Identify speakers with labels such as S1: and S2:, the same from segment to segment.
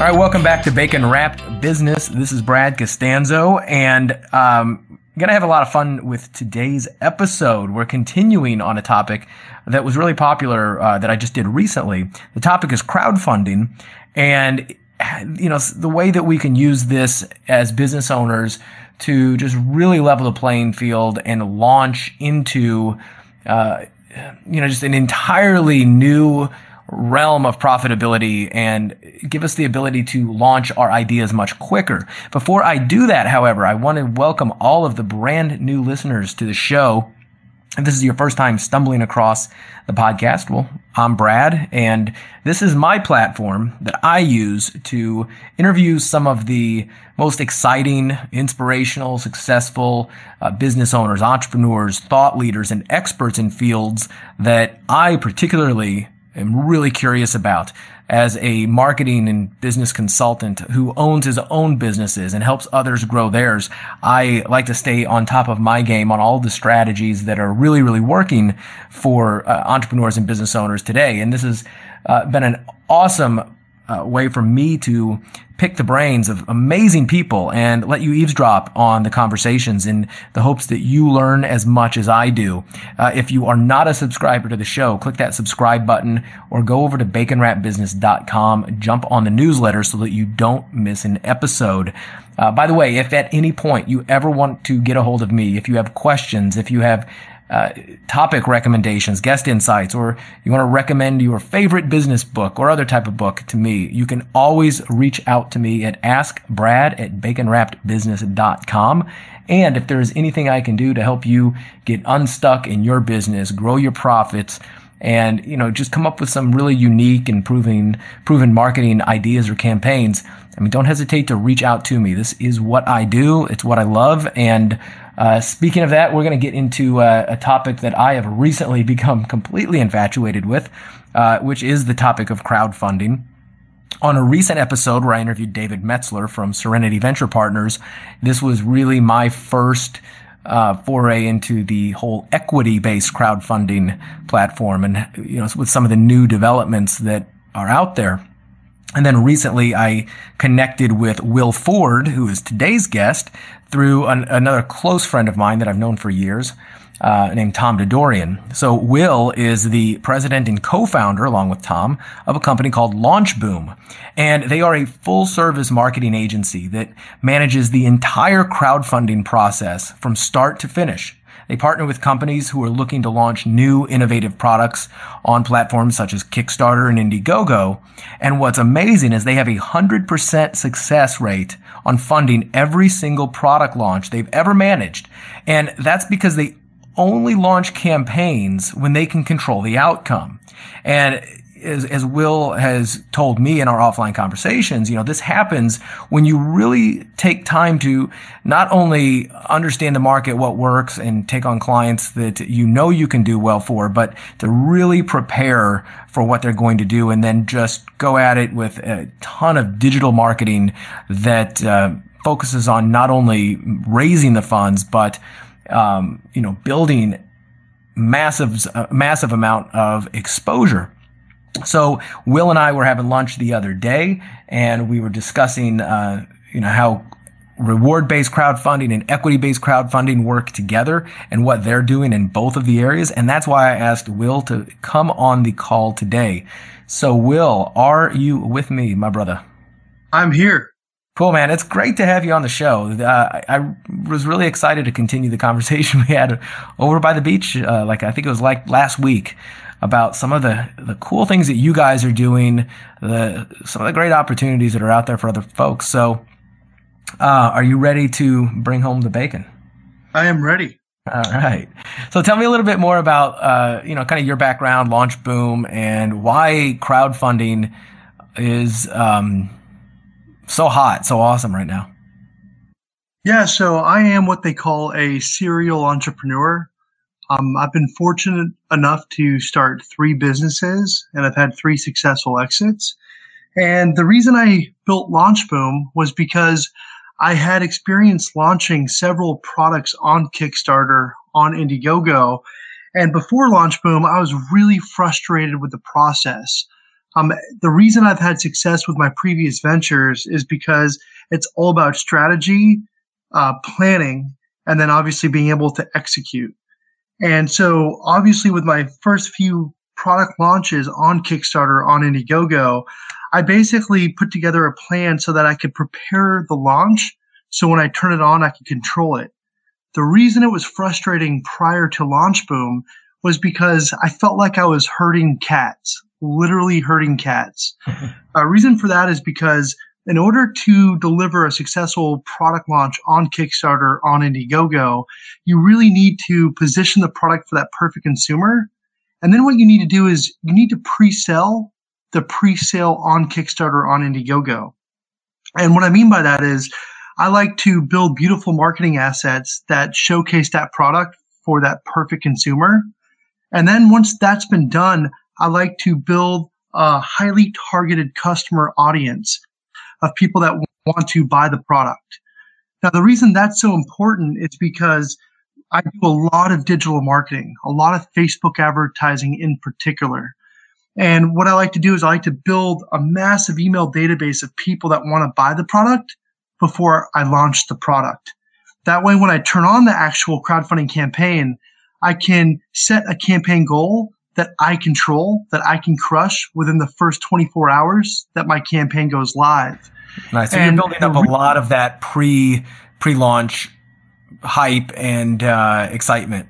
S1: All right, welcome back to Bacon Wrapped Business. This is Brad Costanzo, and um, gonna have a lot of fun with today's episode. We're continuing on a topic that was really popular uh, that I just did recently. The topic is crowdfunding, and you know the way that we can use this as business owners to just really level the playing field and launch into uh, you know just an entirely new realm of profitability and give us the ability to launch our ideas much quicker. Before I do that, however, I want to welcome all of the brand new listeners to the show. If this is your first time stumbling across the podcast, well, I'm Brad, and this is my platform that I use to interview some of the most exciting, inspirational, successful uh, business owners, entrepreneurs, thought leaders, and experts in fields that I particularly am really curious about as a marketing and business consultant who owns his own businesses and helps others grow theirs. I like to stay on top of my game on all the strategies that are really, really working for uh, entrepreneurs and business owners today. And this has uh, been an awesome uh, way for me to pick the brains of amazing people and let you eavesdrop on the conversations in the hopes that you learn as much as I do. Uh, if you are not a subscriber to the show, click that subscribe button or go over to baconwrapbusiness.com, jump on the newsletter so that you don't miss an episode. Uh, by the way, if at any point you ever want to get a hold of me, if you have questions, if you have uh, topic recommendations, guest insights, or you want to recommend your favorite business book or other type of book to me, you can always reach out to me at askbrad at baconwrappedbusiness.com. And if there is anything I can do to help you get unstuck in your business, grow your profits, and you know just come up with some really unique and proven proven marketing ideas or campaigns i mean don't hesitate to reach out to me. This is what i do. It's what i love. And uh, speaking of that, we're going to get into uh, a topic that I have recently become completely infatuated with, uh, which is the topic of crowdfunding. On a recent episode where I interviewed David Metzler from Serenity Venture Partners, this was really my first uh, foray into the whole equity-based crowdfunding platform, and you know, with some of the new developments that are out there. And then recently I connected with Will Ford, who is today's guest, through an, another close friend of mine that I've known for years, uh, named Tom Dadourian. So Will is the president and co-founder, along with Tom, of a company called Launch Boom. And they are a full service marketing agency that manages the entire crowdfunding process from start to finish. They partner with companies who are looking to launch new innovative products on platforms such as Kickstarter and Indiegogo. And what's amazing is they have a 100% success rate on funding every single product launch they've ever managed. And that's because they only launch campaigns when they can control the outcome. And as, as Will has told me in our offline conversations, you know, this happens when you really take time to not only understand the market, what works, and take on clients that you know you can do well for, but to really prepare for what they're going to do and then just go at it with a ton of digital marketing that uh, focuses on not only raising the funds, but, um, you know, building massive, uh, massive amount of exposure so Will and I were having lunch the other day, and we were discussing, uh, you know, how reward-based crowdfunding and equity-based crowdfunding work together and what they're doing in both of the areas. And that's why I asked Will to come on the call today. So Will, are you with me, my brother?
S2: I'm here.
S1: Cool, man. It's great to have you on the show. Uh, I was really excited to continue the conversation we had over by the beach. Uh, like I think it was like last week about some of the, the cool things that you guys are doing, the some of the great opportunities that are out there for other folks. So, uh, are you ready to bring home the bacon?
S2: I am ready.
S1: All right. So tell me a little bit more about, uh, you know, kind of your background, Launch Boom, and why crowdfunding is um, so hot, so awesome right now.
S2: Yeah, so I am what they call a serial entrepreneur. Um, I've been fortunate enough to start three businesses and I've had three successful exits. And the reason I built LaunchBoom was because I had experience launching several products on Kickstarter, on Indiegogo. And before LaunchBoom, I was really frustrated with the process. Um, the reason I've had success with my previous ventures is because it's all about strategy, uh, planning, and then obviously being able to execute. And so, obviously, with my first few product launches on Kickstarter, on Indiegogo, I basically put together a plan so that I could prepare the launch. So when I turn it on, I could control it. The reason it was frustrating prior to Launch Boom was because I felt like I was hurting cats, literally hurting cats. A uh, reason for that is because in order to deliver a successful product launch on Kickstarter, on Indiegogo, you really need to position the product for that perfect consumer. And then what you need to do is you need to pre-sell the pre-sale on Kickstarter, on Indiegogo. And what I mean by that is I like to build beautiful marketing assets that showcase that product for that perfect consumer. And then once that's been done, I like to build a highly targeted customer audience of people that want to buy the product. Now, the reason that's so important is because I do a lot of digital marketing, a lot of Facebook advertising in particular. And what I like to do is I like to build a massive email database of people that want to buy the product before I launch the product. That way, when I turn on the actual crowdfunding campaign, I can set a campaign goal that I control, that I can crush within the first 24 hours that my campaign goes live.
S1: Nice. So and you're building up a lot of that pre pre launch hype and uh, excitement.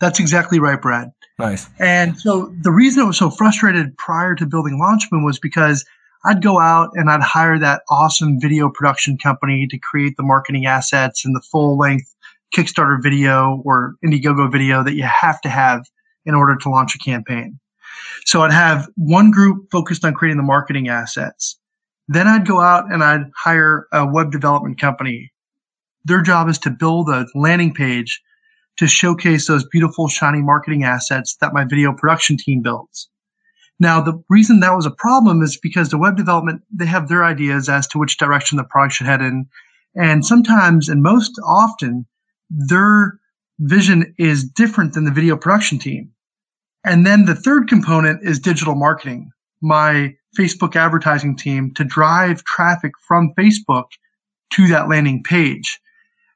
S2: That's exactly right, Brad.
S1: Nice.
S2: And so the reason I was so frustrated prior to building Launchboom was because I'd go out and I'd hire that awesome video production company to create the marketing assets and the full length Kickstarter video or Indiegogo video that you have to have in order to launch a campaign. So I'd have one group focused on creating the marketing assets. Then I'd go out and I'd hire a web development company. Their job is to build a landing page to showcase those beautiful, shiny marketing assets that my video production team builds. Now, the reason that was a problem is because the web development, they have their ideas as to which direction the product should head in. And sometimes, and most often, their vision is different than the video production team. And then the third component is digital marketing, my Facebook advertising team to drive traffic from Facebook to that landing page.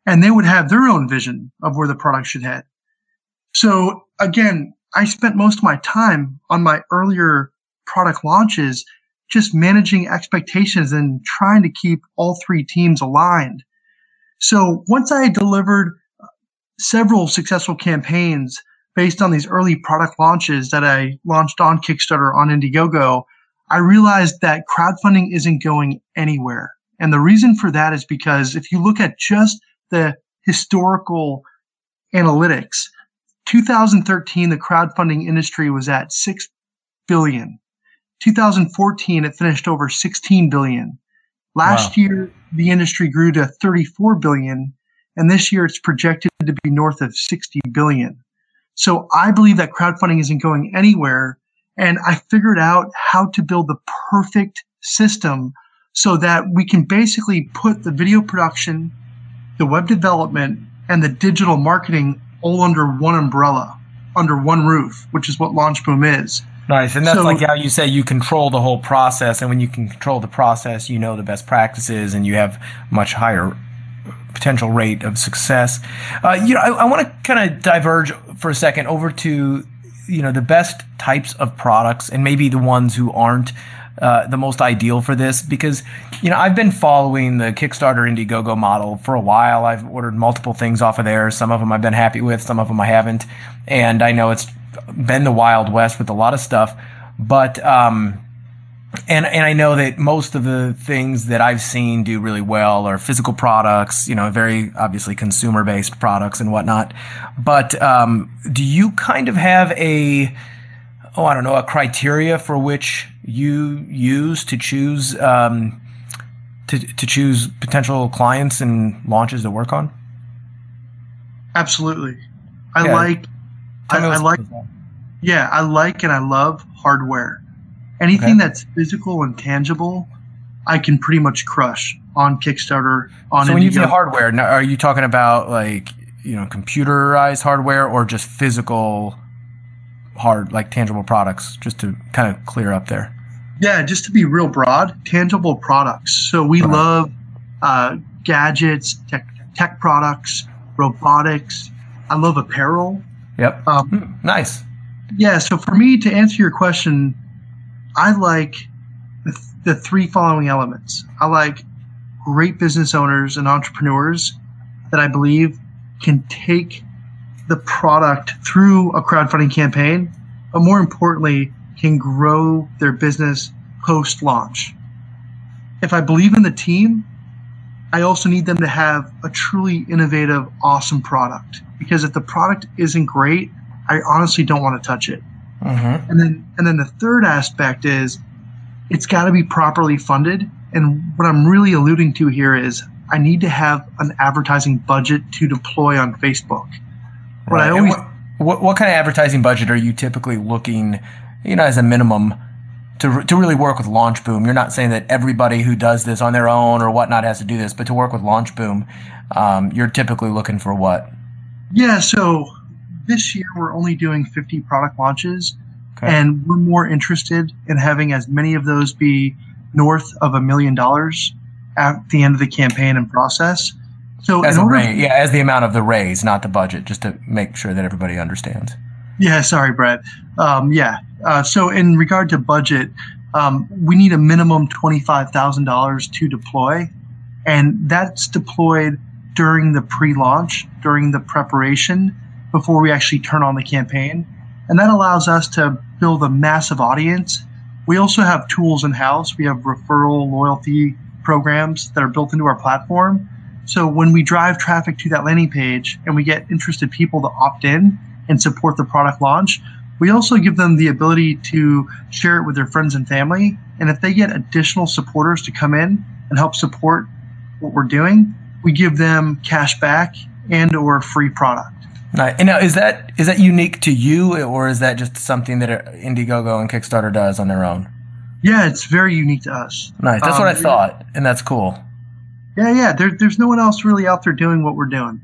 S2: And they would have their own vision of where the product should head. So again, I spent most of my time on my earlier product launches just managing expectations and trying to keep all three teams aligned. So once I delivered several successful campaigns based on these early product launches that I launched on Kickstarter, on Indiegogo, I realized that crowdfunding isn't going anywhere. And the reason for that is because if you look at just the historical analytics, 2013, the crowdfunding industry was at 6 billion. 2014, it finished over 16 billion. Last wow. year, the industry grew to 34 billion. And this year, it's projected to be north of 60 billion. So I believe that crowdfunding isn't going anywhere. And I figured out how to build the perfect system so that we can basically put the video production, the web development, and the digital marketing all under one umbrella, under one roof, which is what LaunchBoom is.
S1: Nice. And that's so, like how you say you control the whole process. And when you can control the process, you know the best practices and you have much higher potential rate of success. Uh, you know, I, I want to kind of diverge for a second over to you know the best types of products and maybe the ones who aren't uh, the most ideal for this because you know I've been following the Kickstarter Indiegogo model for a while. I've ordered multiple things off of there. Some of them I've been happy with, some of them I haven't, and I know it's been the wild west with a lot of stuff. But um, and and I know that most of the things that I've seen do really well are physical products, you know, very obviously consumer based products and whatnot. But um, do you kind of have a oh I don't know a criteria for which you use to choose um, to to choose potential clients and launches to work on?
S2: Absolutely, I yeah. like I, I like yeah I like and I love hardware Anything okay. that's physical and tangible, I can pretty much crush on Kickstarter. On
S1: so when you say hardware, are you talking about like you know computerized hardware or just physical hard like tangible products? Just to kind of clear up there.
S2: Yeah, just to be real broad, tangible products. So we right. love uh, gadgets, tech, tech products, robotics. I love apparel.
S1: Yep. Um, hmm, nice.
S2: Yeah. So for me to answer your question, I like the, the three following elements. I like great business owners and entrepreneurs that I believe can take the product through a crowdfunding campaign, but more importantly, can grow their business post launch. If I believe in the team, I also need them to have a truly innovative, awesome product. Because if the product isn't great, I honestly don't want to touch it. Mm-hmm. And then and then the third aspect is it's got to be properly funded. And what I'm really alluding to here is I need to have an advertising budget to deploy on Facebook.
S1: What right. I always what, what, kind of advertising budget are you typically looking, you know, as a minimum to, to really work with Launch Boom? You're not saying that everybody who does this on their own or whatnot has to do this, but to work with LaunchBoom, um, you're typically looking for what?
S2: Yeah, so this year we're only doing 50 product launches, okay. and we're more interested in having as many of those be north of a million dollars at the end of the campaign and process.
S1: So as a raise, yeah, as the amount of the raise, not the budget, just to make sure that everybody understands.
S2: Yeah, sorry, Brett. Um, yeah. Uh, so in regard to budget, um, we need a minimum twenty-five thousand dollars to deploy, and that's deployed during the pre-launch, during the preparation, before we actually turn on the campaign. And that allows us to build a massive audience. We also have tools in house. We have referral loyalty programs that are built into our platform. So when we drive traffic to that landing page and we get interested people to opt in and support the product launch, we also give them the ability to share it with their friends and family. And if they get additional supporters to come in and help support what we're doing, we give them cash back and or free product.
S1: Right. And now is that is that unique to you, or is that just something that Indiegogo and Kickstarter does on their own?
S2: Yeah, it's very unique to us.
S1: Nice. That's um, what I thought, and that's cool.
S2: Yeah, yeah. There, there's no one else really out there doing what we're doing.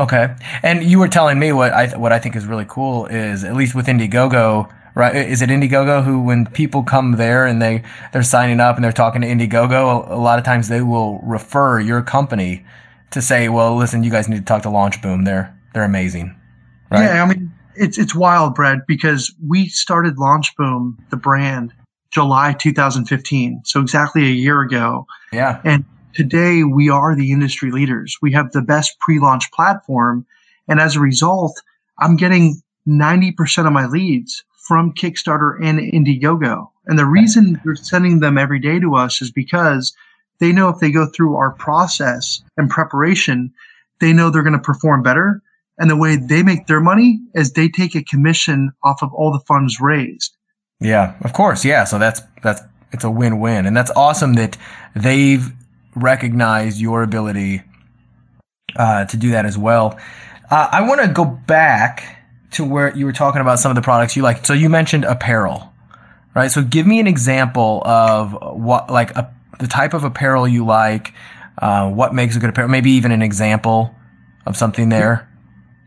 S1: Okay. And you were telling me what I what I think is really cool is at least with Indiegogo, right? Is it Indiegogo who, when people come there and they they're signing up and they're talking to Indiegogo, a, a lot of times they will refer your company to say, well, listen, you guys need to talk to LaunchBoom. They're they're amazing.
S2: Right? Yeah, I mean, it's it's wild, Brad, because we started LaunchBoom, the brand, July 2015, so exactly a year ago.
S1: Yeah.
S2: And today we are the industry leaders. We have the best pre-launch platform, and as a result, I'm getting 90% of my leads from Kickstarter and Indiegogo. And the reason they're sending them every day to us is because they know if they go through our process and preparation, they know they're going to perform better and the way they make their money is they take a commission off of all the funds raised.
S1: Yeah, of course. Yeah. So that's, that's, it's a win-win. And that's awesome that they've recognized your ability uh, to do that as well. Uh, I want to go back to where you were talking about some of the products you like. So you mentioned apparel, right? So give me an example of what, like a, the type of apparel you like, uh, what makes a good apparel, maybe even an example of something there.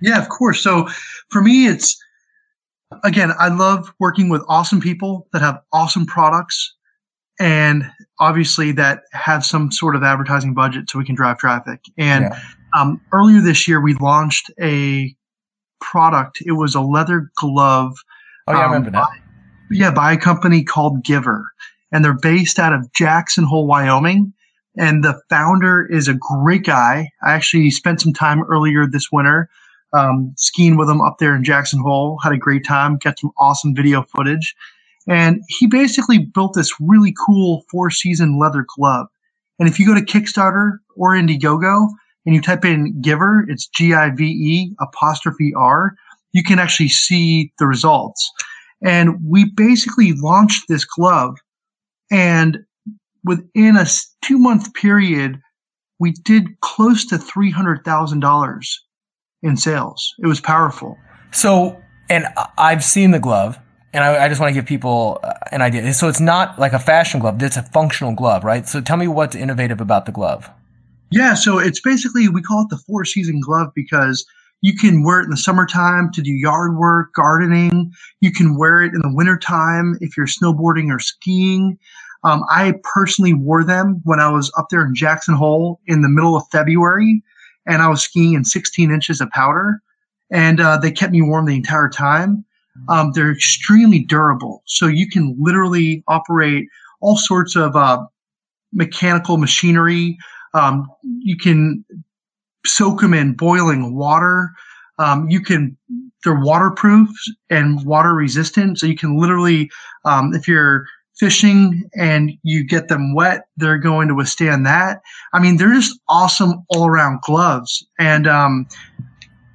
S2: Yeah, of course. So for me, it's again, I love working with awesome people that have awesome products and obviously that have some sort of advertising budget so we can drive traffic. And yeah. um, earlier this year, we launched a product. It was a leather glove.
S1: Oh, yeah, um, I remember that. By,
S2: yeah, by a company called Give'r. And they're based out of Jackson Hole, Wyoming. And the founder is a great guy. I actually spent some time earlier this winter um, skiing with him up there in Jackson Hole. Had a great time. Got some awesome video footage. And he basically built this really cool four season leather glove. And if you go to Kickstarter or Indiegogo and you type in Give'r, it's G I V E apostrophe R, you can actually see the results. And we basically launched this glove and within a two month period, we did close to $300,000 in sales. It was powerful.
S1: So, and I've seen the glove and I, I just want to give people uh, an idea. So it's not like a fashion glove. It's a functional glove, right? So tell me what's innovative about the glove.
S2: Yeah. So it's basically, we call it the four season glove because you can wear it in the summertime to do yard work, gardening. You can wear it in the wintertime if you're snowboarding or skiing. Um, I personally wore them when I was up there in Jackson Hole in the middle of February, and I was skiing in 16 inches of powder, and uh, they kept me warm the entire time. Um, they're extremely durable, so you can literally operate all sorts of uh, mechanical machinery. Um, you can soak them in boiling water. Um, you can they're waterproof and water resistant, so you can literally, um, if you're fishing and you get them wet, they're going to withstand that. I mean, they're just awesome all around gloves. And um,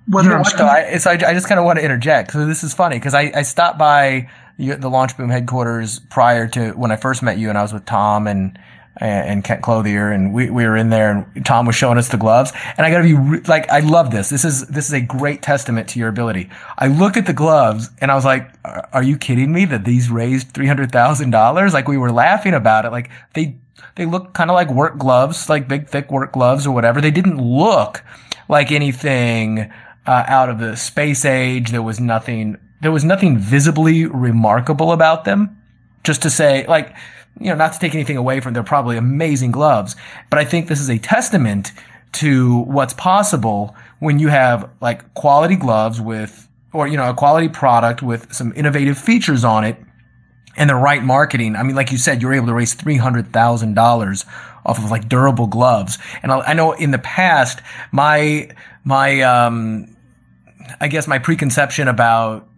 S1: whether you know what, though, I, so I, I just kind of want to interject. So this is funny because I, I stopped by the Launch Boom headquarters prior to when I first met you, and I was with Tom and and Kent Clothier, and we, we were in there, and Tom was showing us the gloves. And I got to be like, I love this. This is this is a great testament to your ability. I looked at the gloves, and I was like, "Are you kidding me? That these raised three hundred thousand dollars? Like we were laughing about it. Like they they look kind of like work gloves, like big thick work gloves or whatever. They didn't look like anything uh, out of the space age. There was nothing. There was nothing visibly remarkable about them. Just to say, like you know, not to take anything away from, they're probably amazing gloves, but I think this is a testament to what's possible when you have like quality gloves with, or, you know, a quality product with some innovative features on it and the right marketing. I mean, like you said, you're able to raise $300,000 off of like durable gloves. And I know in the past, my, my, um, I guess my preconception about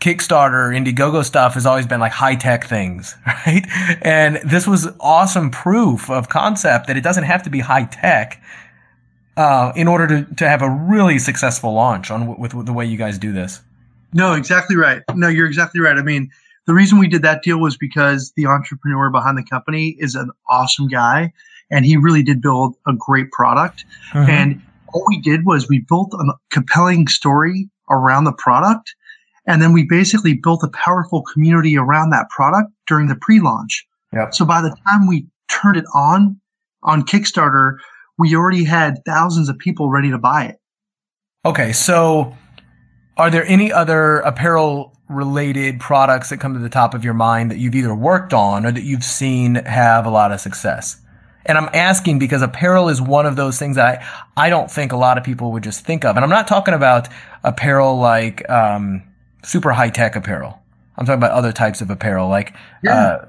S1: Kickstarter, Indiegogo stuff has always been like high tech things, right? And this was awesome proof of concept that it doesn't have to be high tech uh, in order to, to have a really successful launch on with, with the way you guys do this.
S2: No, exactly right. No, you're exactly right. I mean, the reason we did that deal was because the entrepreneur behind the company is an awesome guy and he really did build a great product. Mm-hmm. And all we did was we built a compelling story around the product and then we basically built a powerful community around that product during the pre-launch. Yep. So by the time we turned it on on Kickstarter, we already had thousands of people ready to buy it.
S1: Okay, so are there any other apparel related products that come to the top of your mind that you've either worked on or that you've seen have a lot of success? And I'm asking because apparel is one of those things that I, I don't think a lot of people would just think of. And I'm not talking about apparel like, um, super high tech apparel. I'm talking about other types of apparel, like yeah. Uh,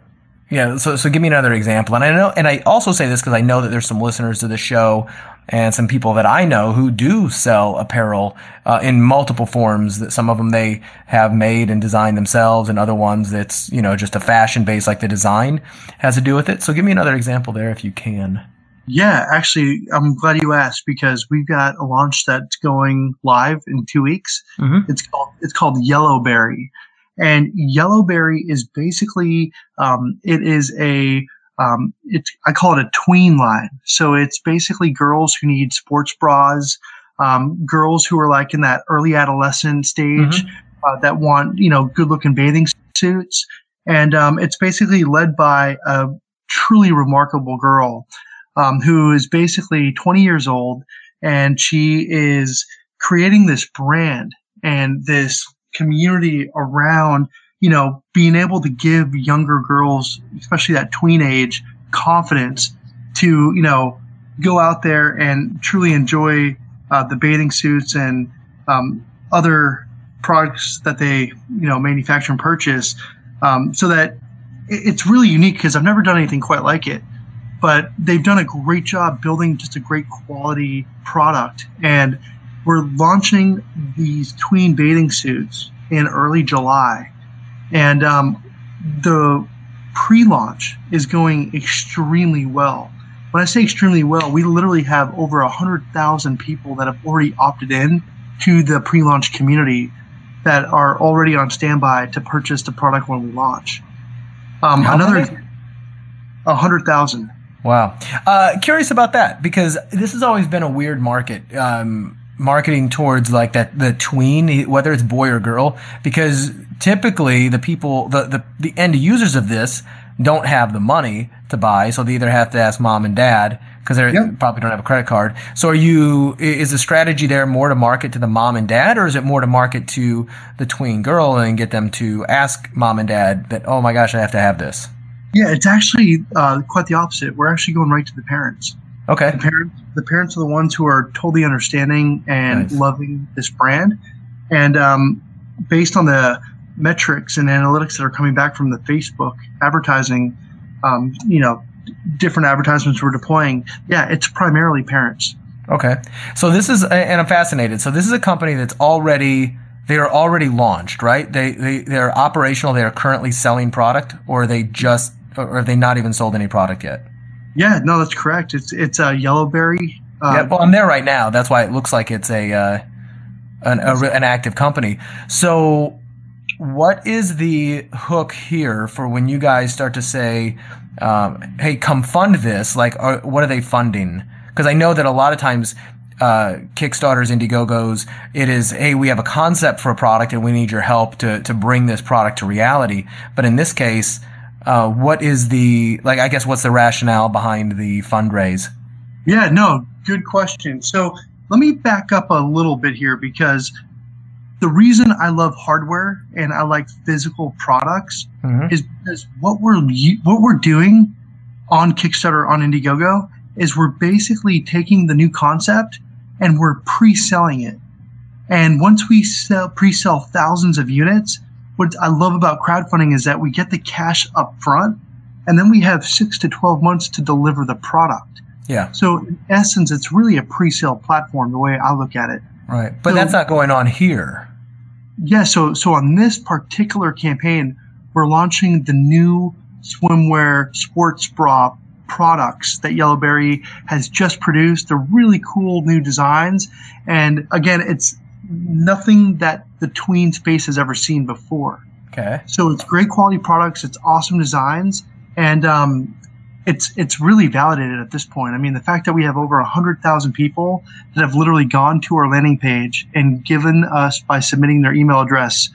S1: yeah. So so give me another example. And I know, and I also say this because I know that there's some listeners to the show and some people that I know who do sell apparel uh, in multiple forms. That some of them they have made and designed themselves, and other ones that's you know just a fashion base, like the design has to do with it. So give me another example there if you can.
S2: Yeah, actually, I'm glad you asked because we've got a launch that's going live in two weeks. Mm-hmm. It's called it's called Yellowberry, and Yellowberry is basically um, it is a um, it's I call it a tween line. So it's basically girls who need sports bras, um, girls who are like in that early adolescent stage mm-hmm. uh, that want you know good looking bathing suits, and um, it's basically led by a truly remarkable girl um, who is basically 20 years old and she is creating this brand and this community around, you know, being able to give younger girls, especially that tween age, confidence to, you know, go out there and truly enjoy uh, the bathing suits and um, other products that they, you know, manufacture and purchase. Um, so that it's really unique because I've never done anything quite like it but they've done a great job building just a great quality product. And we're launching these tween bathing suits in early July. And um, the pre-launch is going extremely well. When I say extremely well, we literally have over a hundred thousand people that have already opted in to the pre-launch community that are already on standby to purchase the product when we launch. Um, another a hundred thousand.
S1: Wow. Uh, curious about that because this has always been a weird market. Um, marketing towards like that the tween whether it's boy or girl because typically the people the, the the end users of this don't have the money to buy so they either have to ask mom and dad because they yep. probably don't have a credit card so are you is the strategy there more to market to the mom and dad or is it more to market to the tween girl and get them to ask mom and dad that oh my gosh i have to have this
S2: yeah, it's actually uh, quite the opposite. We're actually going right to the parents.
S1: Okay.
S2: The parents, the parents are the ones who are totally understanding and nice. loving this brand, and um, based on the metrics and analytics that are coming back from the Facebook advertising, um, you know, different advertisements we're deploying. Yeah, it's primarily parents.
S1: Okay. So this is, and I'm fascinated. So this is a company that's already they are already launched, right? They they they're operational. They are currently selling product, or they just or have they not even sold any product yet?
S2: Yeah, no, that's correct. It's it's a Yellowberry.
S1: Uh, yeah, well, I'm there right now. That's why it looks like it's a uh, an a, an active company. So, what is the hook here for when you guys start to say, um, "Hey, come fund this"? Like, are, what are they funding? Because I know that a lot of times uh, Kickstarters, Indiegogos, it is, hey, we have a concept for a product and we need your help to, to bring this product to reality. But in this case, uh, what is the like? I guess what's the rationale behind the fundraise?
S2: Yeah, no, good question. So let me back up a little bit here because the reason I love hardware and I like physical products mm-hmm. is because what we're what we're doing on Kickstarter on Indiegogo is we're basically taking the new concept and we're pre-selling it. And once we sell pre-sell thousands of units, what I love about crowdfunding is that we get the cash up front and then we have six to 12 months to deliver the product.
S1: Yeah.
S2: So in essence, it's really a pre-sale platform the way I look at it.
S1: Right. But so, that's not going on here.
S2: Yeah. So, so on this particular campaign, we're launching the new swimwear sports bra products that Yellowberry has just produced. They're really cool new designs. And again, it's nothing that the tween space has ever seen before.
S1: Okay.
S2: So it's great quality products. It's awesome designs, and um, it's it's really validated at this point. I mean, the fact that we have over hundred thousand people that have literally gone to our landing page and given us by submitting their email address.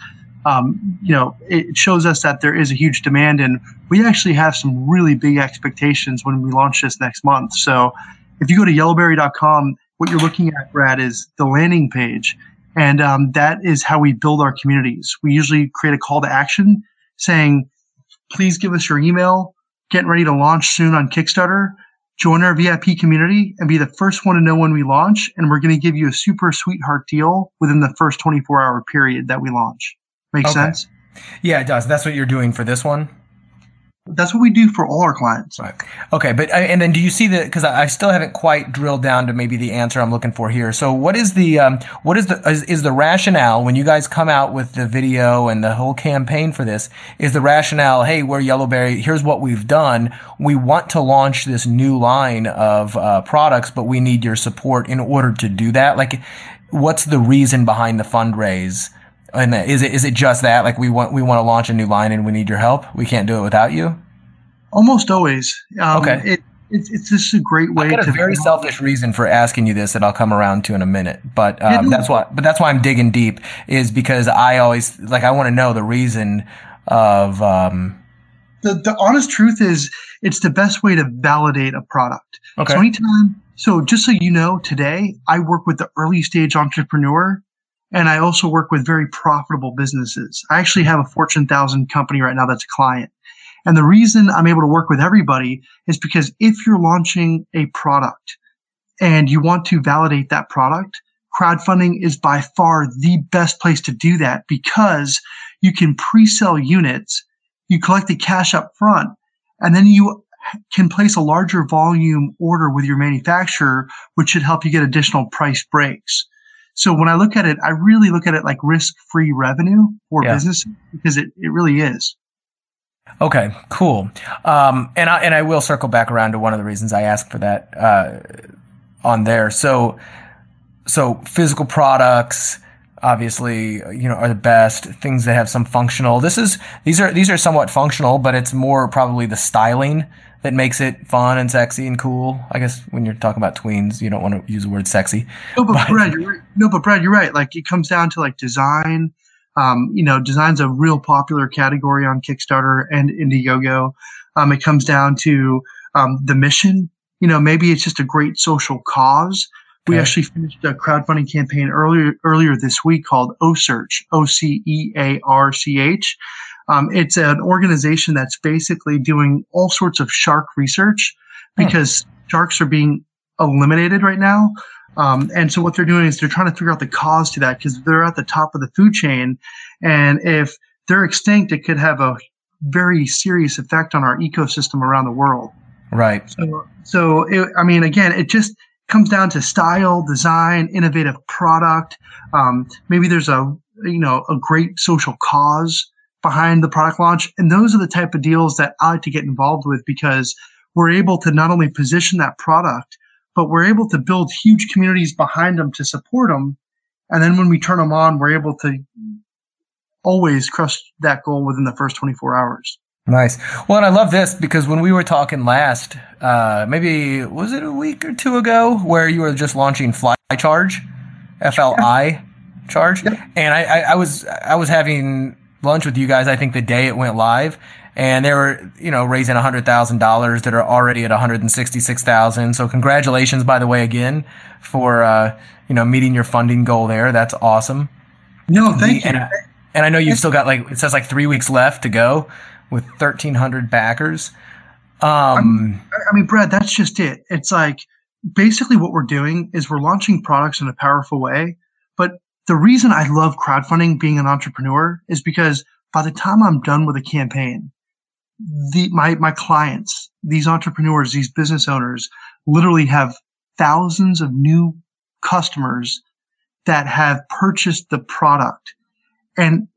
S2: Um, you know, it shows us that there is a huge demand, and we actually have some really big expectations when we launch this next month. So, if you go to yellowberry.com, what you're looking at, Brad, is the landing page and um, that is how we build our communities. We usually create a call to action saying, please give us your email, getting ready to launch soon on Kickstarter, join our VIP community and be the first one to know when we launch. And we're going to give you a super sweetheart deal within the first 24 hour period that we launch. Makes okay. sense?
S1: Yeah, it does. That's what you're doing for this one?
S2: That's what we do for all our clients.
S1: Right. Okay, but uh, and then do you see the because I still haven't quite drilled down to maybe the answer I'm looking for here. So what is the um, what is the is, is, the rationale when you guys come out with the video and the whole campaign for this? Is the rationale, hey, we're Yellowberry. Here's what we've done. We want to launch this new line of uh, products, but we need your support in order to do that. Like, what's the reason behind the fundraise? And is it is it just that like we want we want to launch a new line and we need your help? We can't do it without you.
S2: Almost always.
S1: Um, okay.
S2: It, it's it's just a great way.
S1: I got a very selfish reason for asking you this that I'll come around to in a minute, but um, that's why. But that's why I'm digging deep is because I always like I want to know the reason of. Um,
S2: the the honest truth is it's the best way to validate a product.
S1: Okay.
S2: So anytime. So just so you know, today I work with the early stage entrepreneur and I also work with very profitable businesses. I actually have a Fortune 1000 company right now that's a client. And the reason I'm able to work with everybody is because if you're launching a product and you want to validate that product, crowdfunding is by far the best place to do that because you can pre-sell units, you collect the cash up front, and then you can place a larger volume order with your manufacturer, which should help you get additional price breaks. So when I look at it, I really look at it like risk free revenue for yeah. business because it, it really is.
S1: Okay, cool. Um, and I and I will circle back around to one of the reasons I asked for that uh, on there. So, so physical products obviously you know are the best things that have some functional this is these are these are somewhat functional but it's more probably the styling that makes it fun and sexy and cool. I guess when you're talking about tweens you don't want to use the word sexy.
S2: No but, but brad you're right. no but brad you're right. Like it comes down to like design. Um, you know design's a real popular category on kickstarter and indiegogo. Um, it comes down to um, the mission. You know maybe it's just a great social cause. We okay. actually finished a crowdfunding campaign earlier earlier this week called OCEARCH, O C E A R C H. Um, it's an organization that's basically doing all sorts of shark research hmm. because hmm. sharks are being eliminated right now. Um, and so what they're doing is they're trying to figure out the cause to that because they're at the top of the food chain. And if they're extinct, it could have a very serious effect on our ecosystem around the world.
S1: Right.
S2: So, so it, I mean, again, it just, comes down to style, design, innovative product. Um, maybe there's a you know a great social cause behind the product launch, and those are the type of deals that I like to get involved with because we're able to not only position that product, but we're able to build huge communities behind them to support them. And then when we turn them on, we're able to always crush that goal within the first 24 hours.
S1: Nice. Well, and I love this because when we were talking last, uh, maybe was it a week or two ago, where you were just launching FLI Charge, F L I Charge, and I, I, I, was I was having lunch with you guys. I think the day it went live, and they were you know raising a hundred thousand dollars that are already at one hundred and sixty six thousand. So congratulations, by the way, again for uh, you know meeting your funding goal there. That's awesome.
S2: No, thank and,
S1: you. And I know you've still got like it says like three weeks left to go with 1,300 backers. Um,
S2: I I mean, Brad, that's just it. It's like basically what we're doing is we're launching products in a powerful way. The reason I love crowdfunding, being an entrepreneur, is because by the time I'm done with a campaign, the my my clients, these entrepreneurs, these business owners, literally have thousands of new customers that have purchased the product. And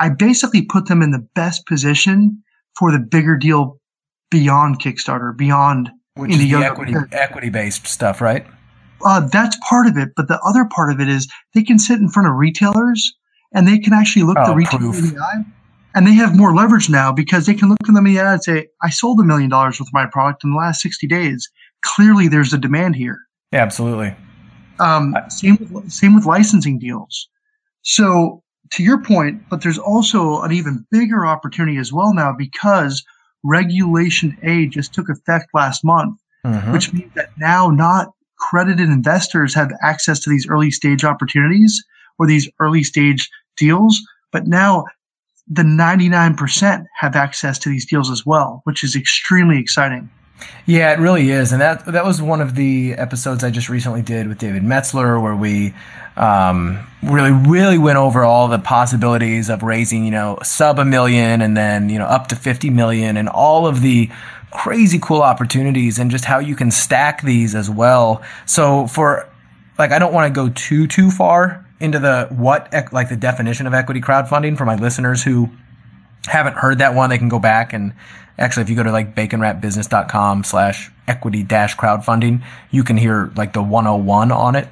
S2: I basically put them in the best position for the bigger deal beyond Kickstarter, beyond
S1: Which is the equity, equity based stuff, right?
S2: Uh, that's part of it, but the other part of it is they can sit in front of retailers and they can actually look oh, the retailer in the eye, and they have more leverage now because they can look them in the eye and say, "I sold a million dollars with my product in the last sixty days. Clearly, there's a demand here."
S1: Yeah, absolutely.
S2: Um, same with, same with licensing deals. So to your point, but there's also an even bigger opportunity as well now because Regulation A just took effect last month, mm-hmm. which means that now not credited investors have access to these early stage opportunities or these early stage deals, but now the 99% have access to these deals as well, which is extremely exciting.
S1: Yeah, it really is, and that that was one of the episodes I just recently did with David Metzler, where we um, really really went over all the possibilities of raising, you know, sub a million, and then you know up to fifty million, and all of the crazy cool opportunities, and just how you can stack these as well. So for like, I don't want to go too too far into the what like the definition of equity crowdfunding for my listeners who haven't heard that one. They can go back and Actually, if you go to like baconwrapbusiness.com slash equity dash crowdfunding, you can hear like the 101 on it.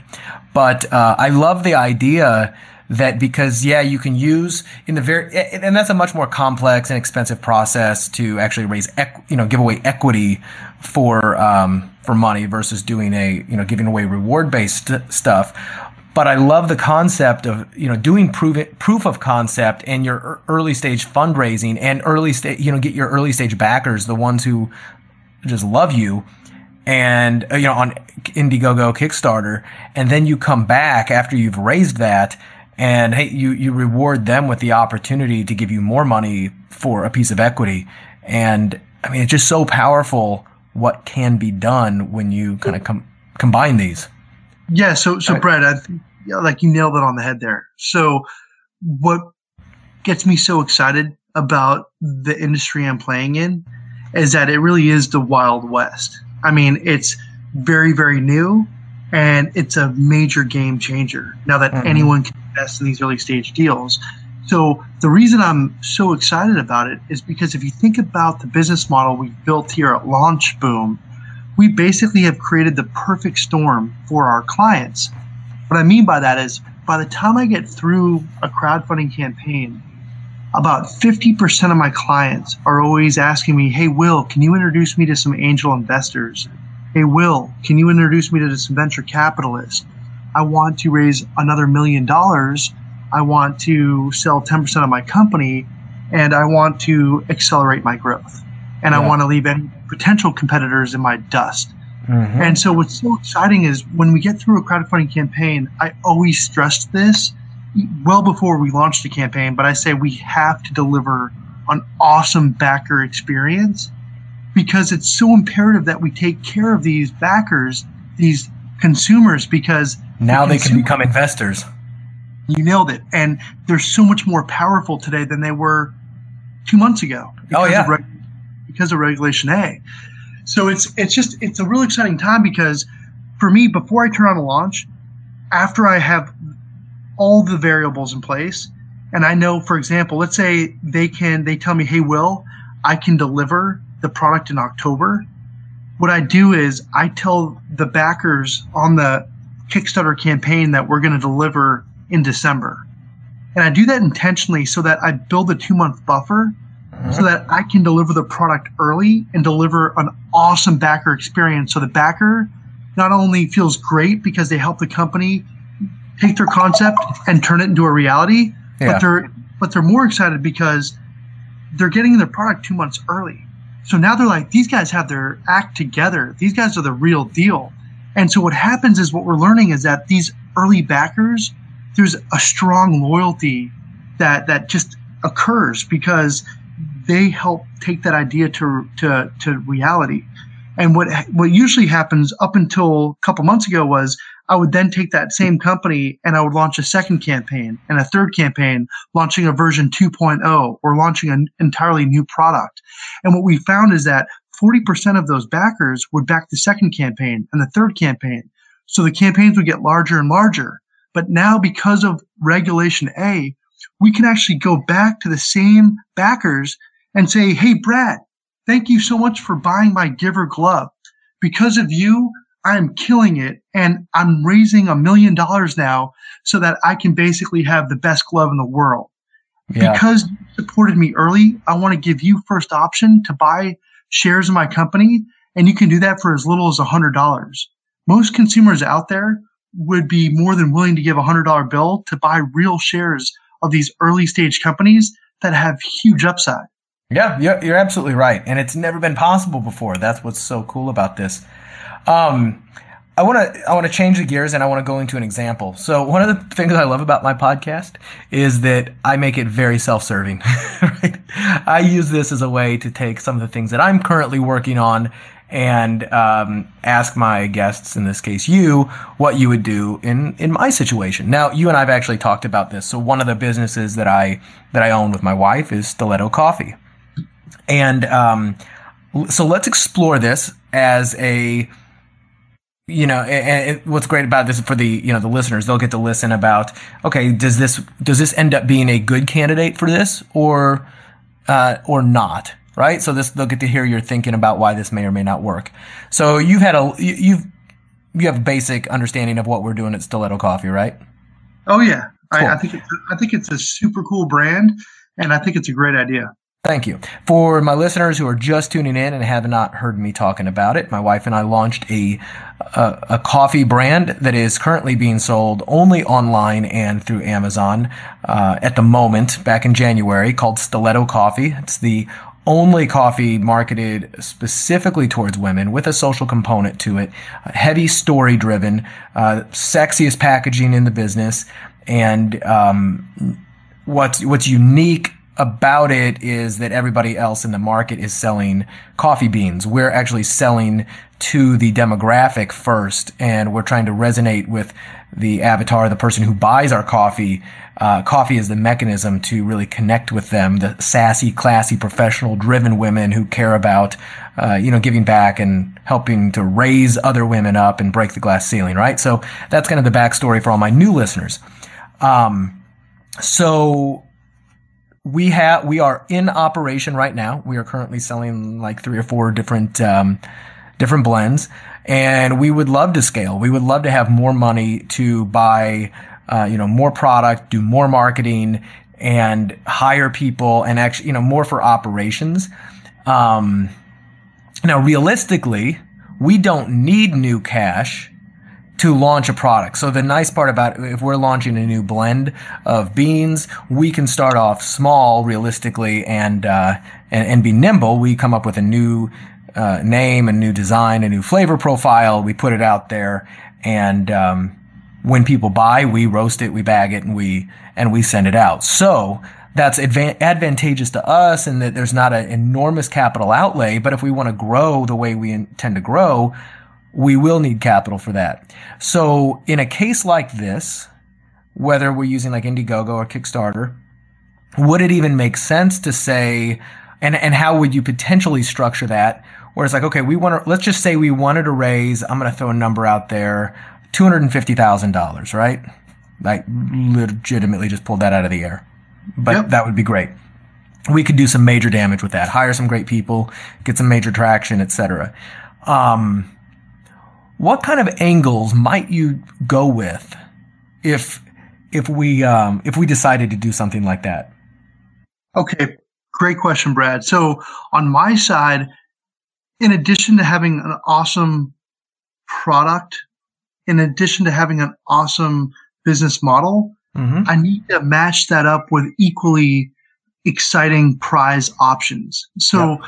S1: But uh, I love the idea that because yeah you can use in the very and that's a much more complex and expensive process to actually raise equ- you know give away equity for um, for money versus doing a you know giving away reward based stuff. But I love the concept of you know doing proof proof of concept and your early stage fundraising and early stage you know get your early stage backers the ones who just love you and uh, you know on Indiegogo Kickstarter. And then you come back after you've raised that and hey you you reward them with the opportunity to give you more money for a piece of equity and I mean it's just so powerful what can be done when you kind of com- combine these.
S2: Yeah. So, so. Brett, I think, like you nailed it on the head there. So, what gets me so excited about the industry I'm playing in is that it really is the Wild West. I mean, it's very, very new and it's a major game changer now that mm-hmm. anyone can invest in these early stage deals. So the reason I'm so excited about it is because if you think about the business model we built here at Launch Boom, we basically have created the perfect storm for our clients. What I mean by that is by the time I get through a crowdfunding campaign, about 50% of my clients are always asking me, Hey, Will, can you introduce me to some angel investors? Hey, Will, can you introduce me to some venture capitalists? I want to raise another million dollars. I want to sell 10% of my company and I want to accelerate my growth. And yeah. I want to leave any potential competitors in my dust. Mm-hmm. And so what's so exciting is when we get through a crowdfunding campaign, I always stressed this well before we launched the campaign, but I say we have to deliver an awesome backer experience because it's so imperative that we take care of these backers, these consumers, because
S1: now they can become investors.
S2: You nailed it. And they're so much more powerful today than they were two months ago.
S1: Oh, yeah.
S2: Of reg- because of Regulation A. So it's it's just it's a really exciting time because for me, before I turn on a launch, after I have all the variables in place, and I know, for example, let's say they can they tell me, hey Will, I can deliver the product in October. What I do is I tell the backers on the Kickstarter campaign that we're going to deliver in December. And I do that intentionally so that I build a two month buffer mm-hmm. so that I can deliver the product early and deliver an awesome backer experience. So the backer not only feels great because they help the company take their concept and turn it into a reality, yeah. but they're but they're more excited because they're getting their product two months early. So now they're like, these guys have their act together. These guys are the real deal. And so what happens is what we're learning is that these early backers, there's a strong loyalty that that just occurs because they help take that idea to to to reality. And what what usually happens up until a couple months ago was I would then take that same company and I would launch a second campaign and a third campaign, launching a version 2.0 or launching an entirely new product. And what we found is that 40% of those backers would back the second campaign and the third campaign. So the campaigns would get larger and larger. But now because of regulation A, we can actually go back to the same backers and say, Hey, Brad, thank you so much for buying my Give'r glove. Because of you, I'm killing it and I'm raising a million dollars now so that I can basically have the best glove in the world. Yeah. Because you supported me early, I want to give you first option to buy shares in my company. And you can do that for as little as a hundred dollars. Most consumers out there would be more than willing to give a hundred dollar bill to buy real shares of these early stage companies that have huge upside.
S1: Yeah, you're, you're absolutely right. And it's never been possible before. That's what's so cool about this. Um, I want to I want to change the gears and I want to go into an example. So one of the things I love about my podcast is that I make it very self-serving. right? I use this as a way to take some of the things that I'm currently working on and um, ask my guests, in this case you, what you would do in in my situation. Now, you and I've actually talked about this. So one of the businesses that I that I own with my wife is Stiletto Coffee, and um, so let's explore this as a you know, and, what's great about this for the you know the listeners, they'll get to listen about okay, does this does this end up being a good candidate for this or uh, or not, right? So this they'll get to hear your thinking about why this may or may not work. So you've had a you've you have a basic understanding of what we're doing at Stiletto Coffee, right?
S2: Oh yeah, cool. I, I think it's, I think it's a super cool brand, and I think it's a great idea.
S1: Thank you. For my listeners who are just tuning in and have not heard me talking about it, my wife and I launched a, a, a coffee brand that is currently being sold only online and through Amazon uh, at the moment back in January called Stiletto Coffee. It's the only coffee marketed specifically towards women with a social component to it, heavy story driven, uh, sexiest packaging in the business, and um, what's what's unique about it is that everybody else in the market is selling coffee beans. We're actually selling to the demographic first, and we're trying to resonate with the avatar, the person who buys our coffee. Uh, coffee is the mechanism to really connect with them, the sassy, classy, professional, driven women who care about, uh, you know, giving back and helping to raise other women up and break the glass ceiling, right? So that's kind of the backstory for all my new listeners. Um, so we have we are in operation right now. We are currently selling like three or four different um, different blends, and we would love to scale. We would love to have more money to buy, uh, you know, more product, do more marketing, and hire people, and actually, you know, more for operations. Um, now, realistically, we don't need new cash to launch a product. So the nice part about if we're launching a new blend of beans, we can start off small, realistically, and uh, and, and, be nimble. We come up with a new uh, name, a new design, a new flavor profile. We put it out there, and um, when people buy, we roast it, we bag it, and we and we send it out. So that's advan- advantageous to us and that there's not an enormous capital outlay. But if we want to grow the way we intend to grow, we will need capital for that. So in a case like this, whether we're using like Indiegogo or Kickstarter, would it even make sense to say, and, and how would you potentially structure that? Where it's like, okay, we want to, let's just say we wanted to raise, I'm going to throw a number out there, $250,000, right? Like legitimately just pulled that out of the air. But yep. that would be great. We could do some major damage with that, hire some great people, get some major traction, etc. Um, what kind of angles might you go with if if we um, if we decided to do something like that?
S2: Okay, great question, Brad. So on my side, in addition to having an awesome product, in addition to having an awesome business model, mm-hmm. I need to match that up with equally exciting prize options. So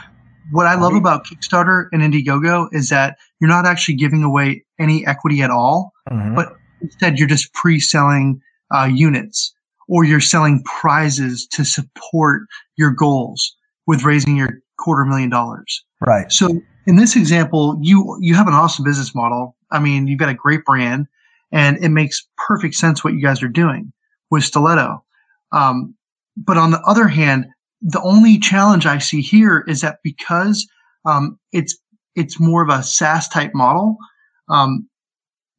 S2: what I love about Kickstarter and Indiegogo is that you're not actually giving away any equity at all, mm-hmm. but instead you're just pre-selling uh, units or you're selling prizes to support your goals with raising your quarter million dollars.
S1: Right.
S2: So in this example, you you have an awesome business model. I mean, you've got a great brand, and it makes perfect sense what you guys are doing with Stiletto. Um, but on the other hand, the only challenge I see here is that because um, it's it's more of a SaaS type model, um,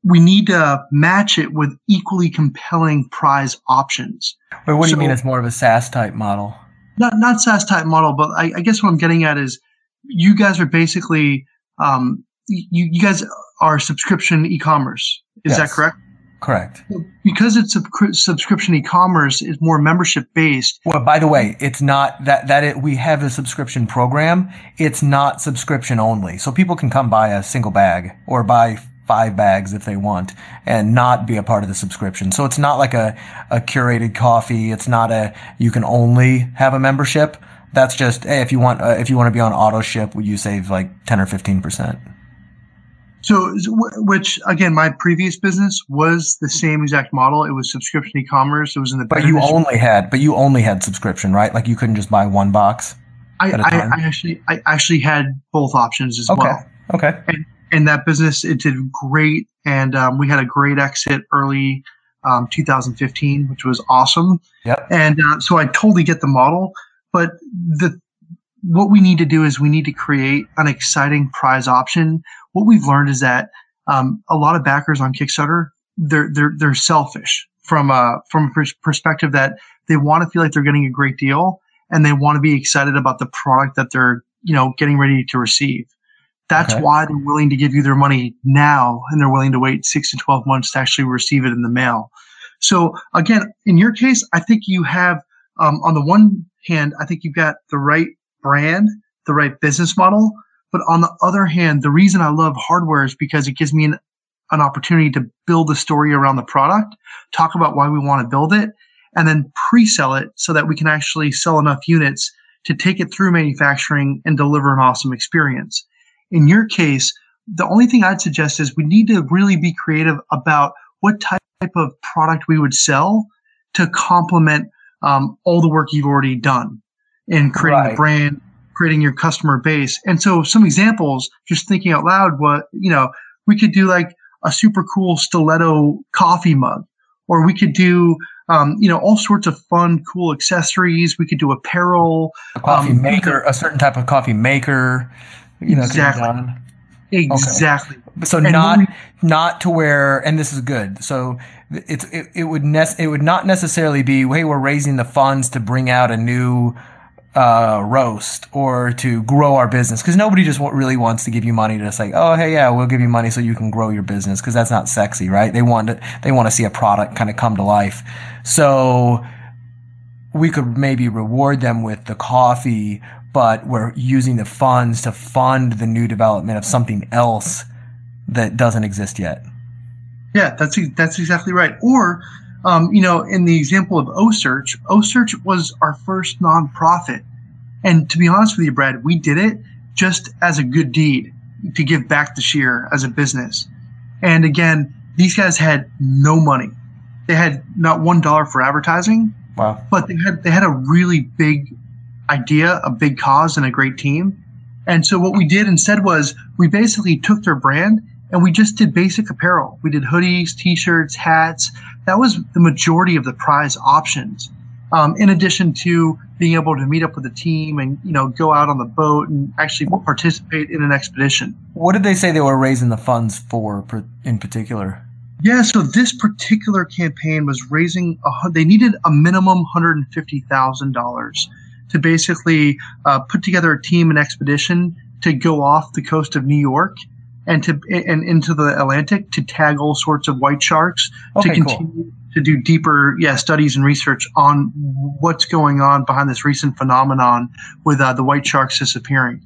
S2: we need to match it with equally compelling prize options.
S1: Wait, what do so, you mean it's more of a SaaS type model?
S2: Not not SaaS type model, but I, I guess what I'm getting at is you guys are basically um, you you guys are subscription e-commerce. Is yes. that correct?
S1: Correct.
S2: Because it's a subscription e-commerce, it's more membership based.
S1: Well, by the way, it's not that that it, we have a subscription program. It's not subscription only, so people can come buy a single bag or buy five bags if they want and not be a part of the subscription. So it's not like a, a curated coffee. It's not a, you can only have a membership. That's just, hey, if you want, uh, if you want to be on auto ship, you save like 10 or 15%.
S2: So, which again, my previous business was the same exact model. It was subscription e-commerce. It was in the.
S1: But you only had, but you only had subscription, right? Like you couldn't just buy one box.
S2: I, I, I, actually, I actually had both options as
S1: okay.
S2: well.
S1: Okay.
S2: And and that business it did great, and um, we had a great exit early, um, 2015, which was awesome.
S1: Yep.
S2: And uh, so I totally get the model, but the what we need to do is we need to create an exciting prize option what we've learned is that um, a lot of backers on Kickstarter they're they're they're selfish from a from a perspective that they want to feel like they're getting a great deal and they want to be excited about the product that they're you know getting ready to receive. That's okay. why they're willing to give you their money now and they're willing to wait six to twelve months to actually receive it in the mail. So again, in your case, I think you have um, on the one hand, I think you've got the right brand, the right business model, but on the other hand, the reason I love hardware is because it gives me an, an opportunity to build a story around the product, talk about why we want to build it, and then pre-sell it so that we can actually sell enough units to take it through manufacturing and deliver an awesome experience. In your case, the only thing I'd suggest is we need to really be creative about what type of product we would sell to complement um, all the work you've already done in creating right. the brand, creating your customer base. And so some examples, just thinking out loud, what, you know, we could do like a super cool stiletto coffee mug, or we could do, um, you know, all sorts of fun, cool accessories. We could do apparel,
S1: a coffee um, maker, a certain type of coffee maker, you know,
S2: exactly. Exactly.
S1: Okay. So and not we, not to where, and this is good. So it's it, it would ne- it would not necessarily be hey we're raising the funds to bring out a new uh, roast or to grow our business. Because nobody just really wants to give you money to say oh hey yeah we'll give you money so you can grow your business because that's not sexy right? They want to they want to see a product kind of come to life. So we could maybe reward them with the coffee but we're using the funds to fund the new development of something else that doesn't exist yet.
S2: Yeah that's that's exactly right. Or um, you know, in the example of OCEARCH, OCEARCH was our first nonprofit. And to be honest with you, Brad, we did it just as a good deed to give back this year as a business. And again, these guys had no money. They had not one dollar for advertising.
S1: Wow.
S2: But they had they had a really big idea, a big cause, and a great team. And so what we did instead was we basically took their brand and we just did basic apparel. We did hoodies, t-shirts, hats. That was the majority of the prize options. Um, in addition to being able to meet up with the team and you know go out on the boat and actually participate in an expedition.
S1: What did they say they were raising the funds for, in particular?
S2: Yeah, so this particular campaign was raising a, they needed a minimum hundred and fifty thousand dollars to basically uh, put together a team and expedition to go off the coast of New York and to and into the Atlantic to tag all sorts of white sharks okay, to continue cool. to do deeper yeah studies and research on what's going on behind this recent phenomenon with uh, the white sharks disappearing.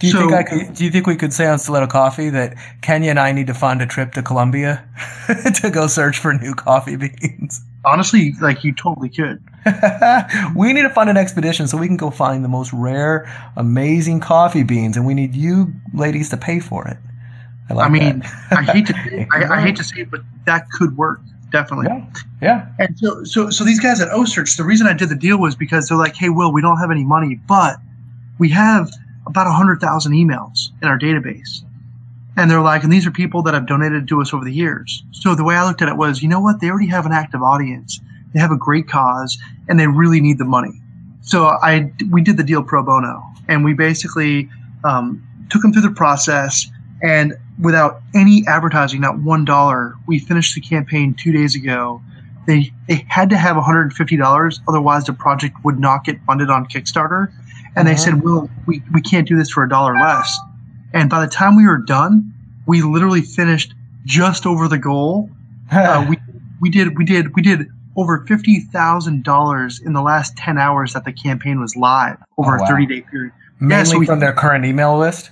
S1: Do you so, think I could, do you think we could say on Stiletto Coffee that Kenya and I need to fund a trip to Colombia to go search for new coffee beans?
S2: Honestly, like you totally could.
S1: we need to fund an expedition so we can go find the most rare, amazing coffee beans, and we need you ladies to pay for it.
S2: I, like I mean, I hate to I, I, hate to say it, but that could work definitely.
S1: Yeah. yeah.
S2: And so so so these guys at OCEARCH, the reason I did the deal was because they're like, hey, Will, we don't have any money, but we have about a hundred thousand emails in our database. And they're like, and these are people that have donated to us over the years. So the way I looked at it was, you know what? They already have an active audience. They have a great cause, and they really need the money. So I we did the deal pro bono, and we basically um, took them through the process and without any advertising, not one dollar, we finished the campaign two days ago. They they had to have $150, otherwise the project would not get funded on Kickstarter. And they said, "Well, we, we can't do this for a dollar less." And by the time we were done, we literally finished just over the goal. uh, we we did we did we did over fifty thousand dollars in the last ten hours that the campaign was live over oh, wow. a thirty day period.
S1: Mainly yeah, so we, from their current email list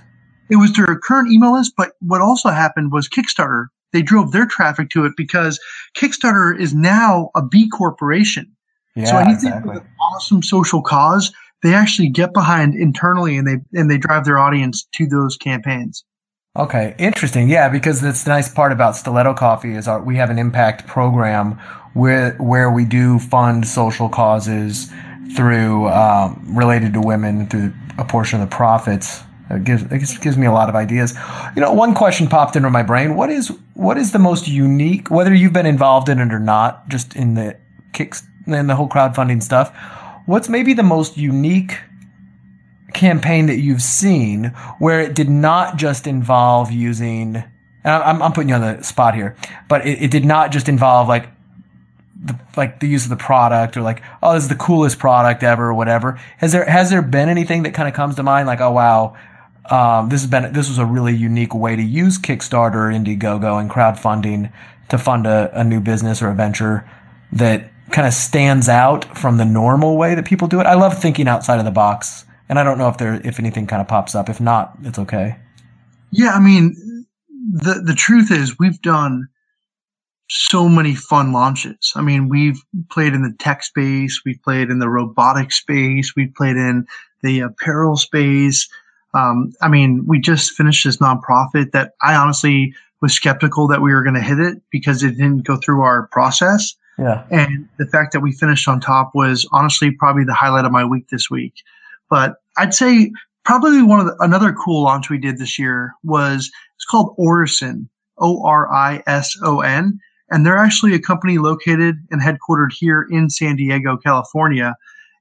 S2: it was their current email list, but what also happened was Kickstarter. They drove their traffic to it because Kickstarter is now a B corporation. Yeah, so anything exactly. with an awesome social cause, they actually get behind internally and they and they drive their audience to those campaigns.
S1: Okay, interesting. Yeah, because that's the nice part about Stiletto Coffee is our we have an impact program where where we do fund social causes through um, related to women through a portion of the profits it gives it gives me a lot of ideas. You know, one question popped into my brain. What is what is the most unique, whether you've been involved in it or not, just in the kicks and the whole crowdfunding stuff? What's maybe the most unique campaign that you've seen where it did not just involve using? I'm, I'm putting you on the spot here, but it, it did not just involve like the, like the use of the product or like oh this is the coolest product ever or whatever has there has there been anything that kind of comes to mind like oh wow um, this has been this was a really unique way to use Kickstarter, Indiegogo, and crowdfunding to fund a, a new business or a venture that kind of stands out from the normal way that people do it. I love thinking outside of the box, and I don't know if there if anything kind of pops up. If not, it's okay.
S2: Yeah, I mean, the the truth is we've done so many fun launches. I mean, we've played in the tech space, we've played in the robotic space, we've played in the apparel space. Um, I mean, we just finished this nonprofit that I honestly was skeptical that we were going to hit it because it didn't go through our process.
S1: Yeah.
S2: And the fact that we finished on top was honestly probably the highlight of my week this week. But I'd say probably one of the, another cool launch we did this year was it's called Orison, O R I S O N, and they're actually a company located and headquartered here in San Diego, California.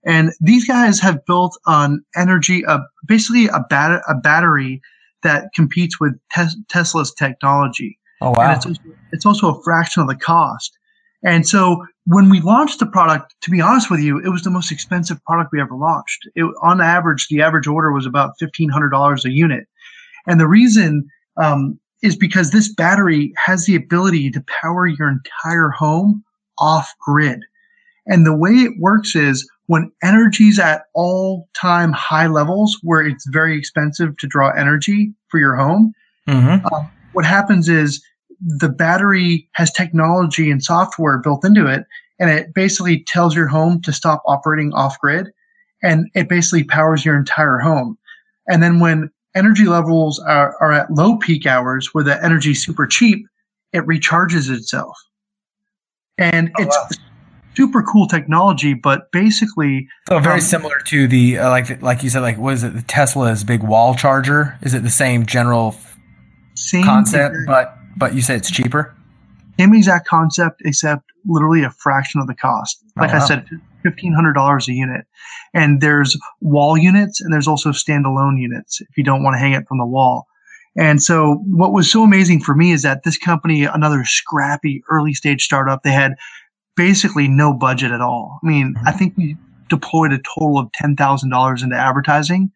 S2: And these guys have built an energy, uh, basically a, bat- a battery that competes with tes- Tesla's technology.
S1: Oh wow!
S2: And it's also, it's also a fraction of the cost. And so when we launched the product, to be honest with you, it was the most expensive product we ever launched. It, on average, the average order was about fifteen hundred dollars a unit, and the reason um, is because this battery has the ability to power your entire home off grid. And the way it works is when energy's at all time high levels where it's very expensive to draw energy for your home, mm-hmm. uh, what happens is the battery has technology and software built into it, and it basically tells your home to stop operating off grid, and it basically powers your entire home. And then when energy levels are, are at low peak hours where the energy is super cheap, it recharges itself. And oh, it's wow. Super cool technology, but basically,
S1: so very um, similar to the uh, like like you said, like what is it? The Tesla's big wall charger. Is it the same general same concept, but but you say it's cheaper?
S2: Same exact concept, except literally a fraction of the cost. Like oh, wow. I said, fifteen hundred dollars a unit. And there's wall units and there's also standalone units if you don't want to hang it from the wall. And so what was so amazing for me is that this company, another scrappy early stage startup, they had basically no budget at all. I mean. I think we deployed a total of $10,000 into advertising.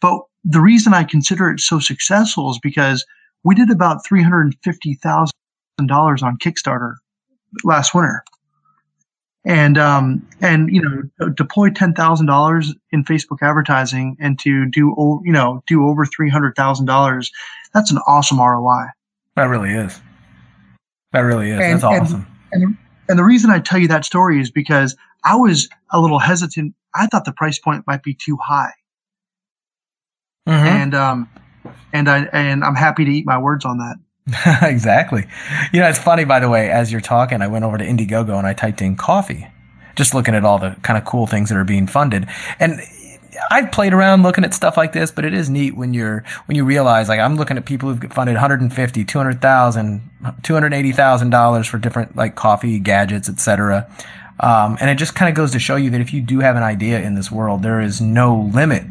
S2: But the reason I consider it so successful is because we did about $350,000 on Kickstarter last winter and um, and you know deploy ten thousand dollars in Facebook advertising and to do you know do over three hundred thousand dollars, that's an awesome ROI.
S1: That really is. That really is. And, that's awesome.
S2: And, and, and the reason I tell you that story is because I was a little hesitant. I thought the price point might be too high, mm-hmm. and um, and I and I'm happy to eat my words on that.
S1: exactly. You know, it's funny, by the way, as you're talking, I went over to Indiegogo and I typed in coffee, just looking at all the kind of cool things that are being funded. And I've played around looking at stuff like this, but it is neat when you're, when you realize, like, I'm looking at people who've funded 150, 200,000, 280,000 dollars for different, like, coffee gadgets, etc. Um, and it just kind of goes to show you that if you do have an idea in this world, there is no limit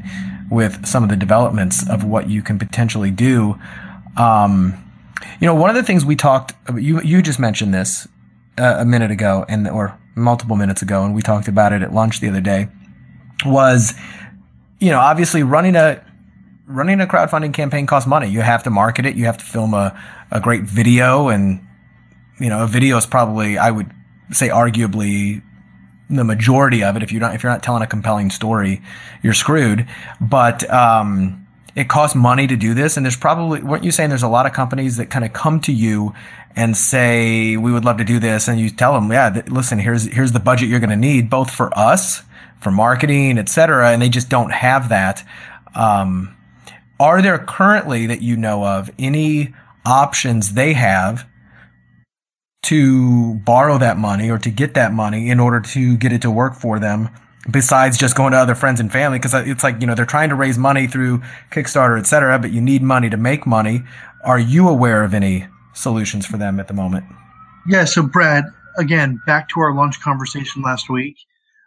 S1: with some of the developments of what you can potentially do. Um, you know, one of the things we talked, you you just mentioned this uh, a minute ago, and or multiple minutes ago, and we talked about it at lunch the other day. Was, you know, obviously running a running a crowdfunding campaign costs money. You have to market it. You have to film a a great video, and you know, a video is probably I would say arguably the majority of it. If you're not if you're not telling a compelling story, you're screwed. But um, it costs money to do this. And there's probably, weren't you saying there's a lot of companies that kind of come to you and say, we would love to do this. And you tell them, yeah, th- listen, here's, here's the budget you're going to need both for us, for marketing, et cetera. And they just don't have that. Um, are there currently that you know of any options they have to borrow that money or to get that money in order to get it to work for them besides just going to other friends and family because it's like you know they're trying to raise money through kickstarter etc but you need money to make money are you aware of any solutions for them at the moment
S2: yeah so brad again back to our lunch conversation last week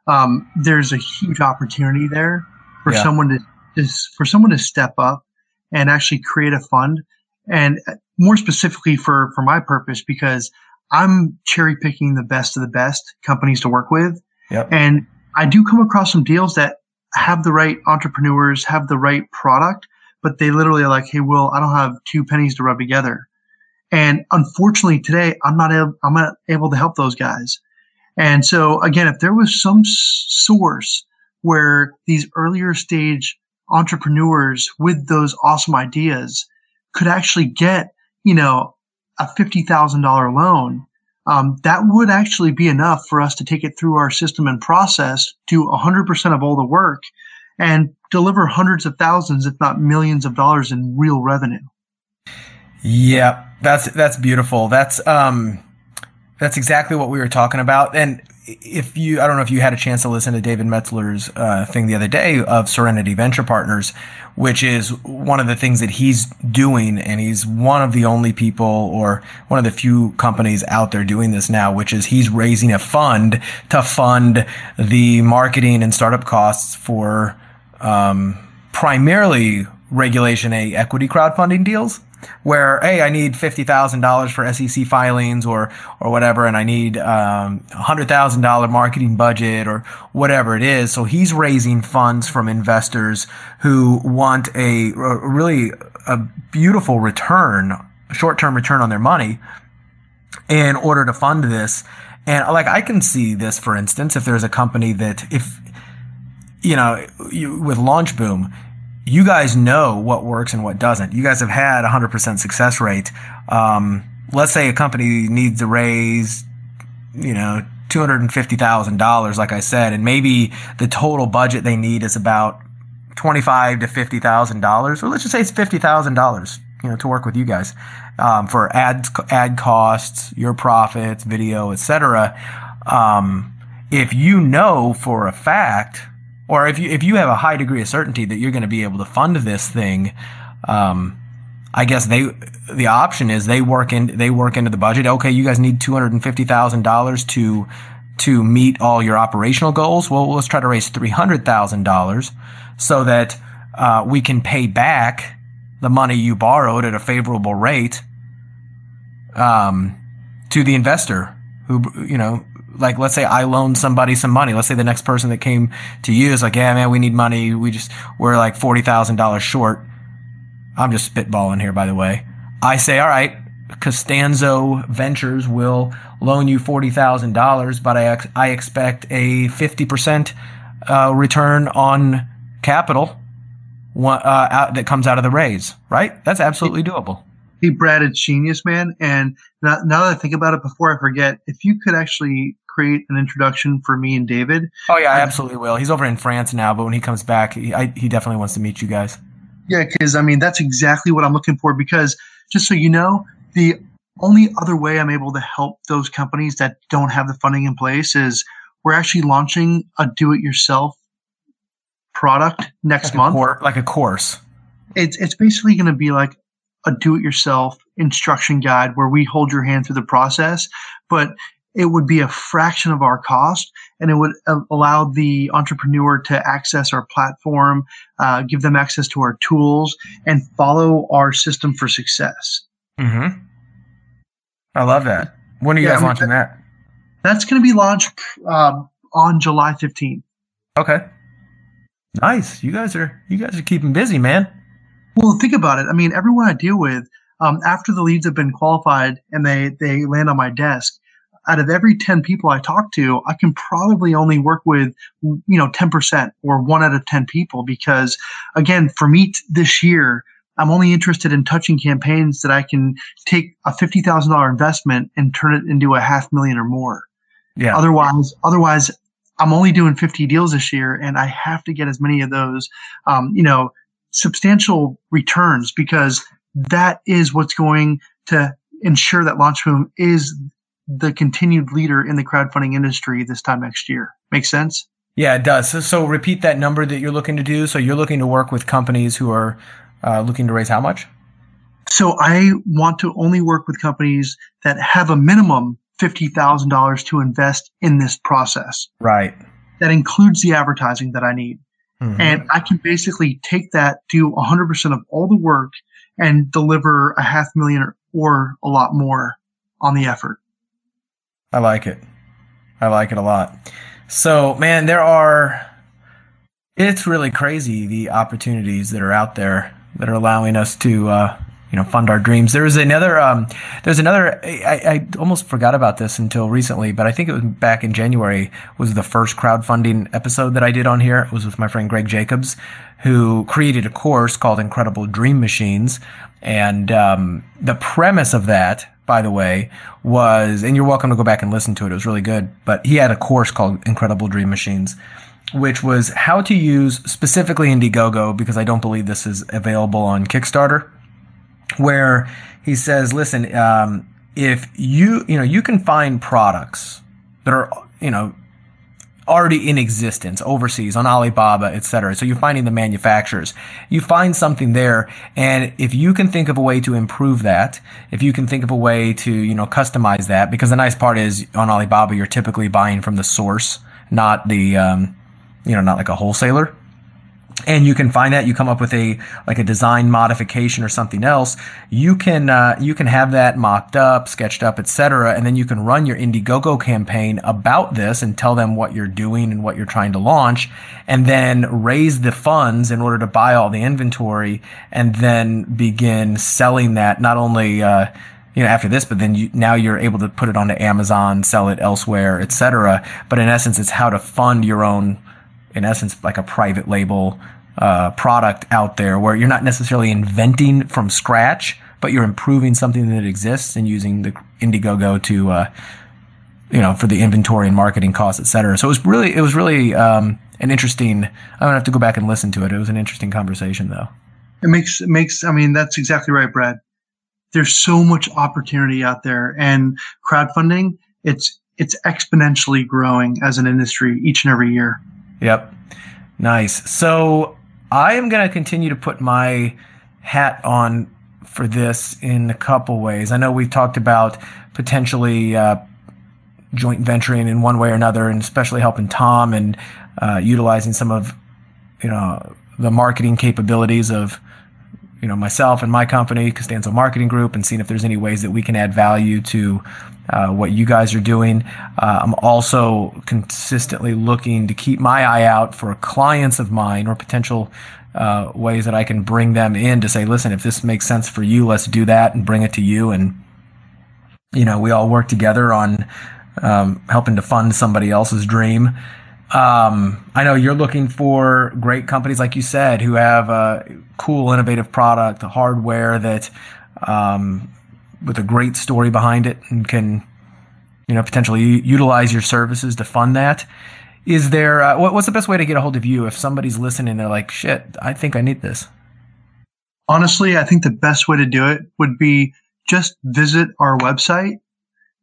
S2: um, there's a huge opportunity there for yeah. someone to just for someone to step up and actually create a fund and more specifically for for my purpose because i'm cherry picking the best of the best companies to work with yep. and I do come across some deals that have the right entrepreneurs, have the right product, but they literally are like, Hey, Will, I don't have two pennies to rub together. And unfortunately today, I'm not able, I'm not able to help those guys. And so again, if there was some source where these earlier stage entrepreneurs with those awesome ideas could actually get, you know, a $50,000 loan um, that would actually be enough for us to take it through our system and process, do 100% of all the work, and deliver hundreds of thousands, if not millions of dollars in real revenue.
S1: Yeah, that's that's beautiful. That's um, that's exactly what we were talking about. And if you, I don't know if you had a chance to listen to David Metzler's uh, thing the other day of Serenity Venture Partners, which is one of the things that he's doing. And he's one of the only people or one of the few companies out there doing this now, which is he's raising a fund to fund the marketing and startup costs for, um, primarily Regulation A equity crowdfunding deals where, hey, I need $50,000 for SEC filings or, or whatever, and I need, um, $100,000 marketing budget or whatever it is. So he's raising funds from investors who want a, a really a beautiful return, short-term return on their money in order to fund this. And like, I can see this, for instance, if there's a company that if, you know, you, with LaunchBoom, you guys know what works and what doesn't. You guys have had 100% success rate. Um, let's say a company needs to raise, you know, $250,000, like I said, and maybe the total budget they need is about twenty-five to $50,000, or let's just say it's $50,000, you know, to work with you guys, um, for ad, ad costs, your profits, video, etc. Um, if you know for a fact or if you if you have a high degree of certainty that you're going to be able to fund this thing, um, I guess they the option is they work in they work into the budget. Okay, you guys need two hundred and fifty thousand dollars to to meet all your operational goals. Well, let's try to raise three hundred thousand dollars so that uh, we can pay back the money you borrowed at a favorable rate um, to the investor who you know like let's say I loan somebody some money. Let's say the next person that came to you is like, yeah, man, we need money. We just we're like forty thousand dollars short. I'm just spitballing here, by the way. I say, all right, Costanzo Ventures will loan you forty thousand dollars, but I ex- I expect a fifty percent uh, return on capital uh, out, that comes out of the raise. Right? That's absolutely doable.
S2: He Brad, it's genius, man. And now, now that I think about it, before I forget, if you could actually create an introduction for me and David.
S1: Oh yeah, I um, absolutely will. He's over in France now, but when he comes back, he, I, he definitely wants to meet you guys.
S2: Yeah, because I mean that's exactly what I'm looking for. Because just so you know, the only other way I'm able to help those companies that don't have the funding in place is we're actually launching a do-it-yourself product next
S1: like
S2: month,
S1: cor- like a course.
S2: It's it's basically going to be like a do-it-yourself instruction guide where we hold your hand through the process, but it would be a fraction of our cost and it would allow the entrepreneur to access our platform, uh, give them access to our tools, and follow our system for success.
S1: Mm-hmm. I love that. When are you yeah, guys launching that?
S2: That's going to be launched um, on July 15th.
S1: Okay. Nice. You guys are you guys are keeping busy, man.
S2: Well, think about it. I mean, everyone I deal with, um, after the leads have been qualified and they they land on my desk, out of every 10 people I talk to, I can probably only work with, you know, 10% or one out of 10 people because again, for me t- this year, I'm only interested in touching campaigns that I can take a $50,000 investment and turn it into a half million or more. Yeah. Otherwise, otherwise, I'm only doing 50 deals this year and I have to get as many of those, um, you know, substantial returns because that is what's going to ensure that LaunchBoom is the continued leader in the crowdfunding industry this time next year. Make sense?
S1: Yeah, it does. So, so repeat that number that you're looking to do. So you're looking to work with companies who are uh, looking to raise how much?
S2: So I want to only work with companies that have a minimum $50,000 to invest in this process.
S1: Right.
S2: That includes the advertising that I need. Mm-hmm. And I can basically take that, do 100% of all the work and deliver a half million or, or a lot more on the effort.
S1: I like it. I like it a lot. So, man, there are. It's really crazy the opportunities that are out there that are allowing us to, uh, you know, fund our dreams. There's another. Um, there's another. I, I almost forgot about this until recently, but I think it was back in January. Was the first crowdfunding episode that I did on here. It was with my friend Greg Jacobs, who created a course called Incredible Dream Machines, and um, the premise of that by the way, was, and you're welcome to go back and listen to it. It was really good. But he had a course called Incredible Dream Machines, which was how to use specifically Indiegogo, because I don't believe this is available on Kickstarter, where he says, listen, um, if you, you know, you can find products that are, you know, already in existence overseas on Alibaba, etc. So you're finding the manufacturers. You find something there, and if you can think of a way to improve that, if you can think of a way to you know customize that, because the nice part is on Alibaba you're typically buying from the source, not the um, you know not like a wholesaler. And you can find that. You come up with a like a design modification or something else. You can uh, you can have that mocked up sketched up etc and then you can run your indiegogo campaign about this and tell them what you're doing and what you're trying to launch and then raise the funds in order to buy all the inventory and then begin selling that not only uh, you know after this but then you, now you're able to put it onto amazon sell it elsewhere etc but in essence it's how to fund your own in essence, like a private label uh, product out there where you're not necessarily inventing from scratch, but you're improving something that exists and using the Indiegogo to, uh, you know, for the inventory and marketing costs, et cetera. So it was really, it was really um, an interesting. I'm gonna have to go back and listen to it. It was an interesting conversation, though.
S2: It makes it makes. I mean, that's exactly right, Brad. There's so much opportunity out there, and crowdfunding. It's it's exponentially growing as an industry each and every year.
S1: Yep. Nice. So I am going to continue to put my hat on for this in a couple ways. I know we've talked about potentially uh, joint venturing in one way or another, and especially helping Tom and uh, utilizing some of you know the marketing capabilities of you know myself and my company, Costanzo Marketing Group, and seeing if there's any ways that we can add value to uh, what you guys are doing. Uh, I'm also consistently looking to keep my eye out for clients of mine or potential uh, ways that I can bring them in to say, listen, if this makes sense for you, let's do that and bring it to you. And you know, we all work together on um, helping to fund somebody else's dream. Um, I know you're looking for great companies, like you said, who have a cool, innovative product, hardware that, um, with a great story behind it, and can, you know, potentially utilize your services to fund that. Is there uh, what, what's the best way to get a hold of you if somebody's listening? They're like, "Shit, I think I need this."
S2: Honestly, I think the best way to do it would be just visit our website.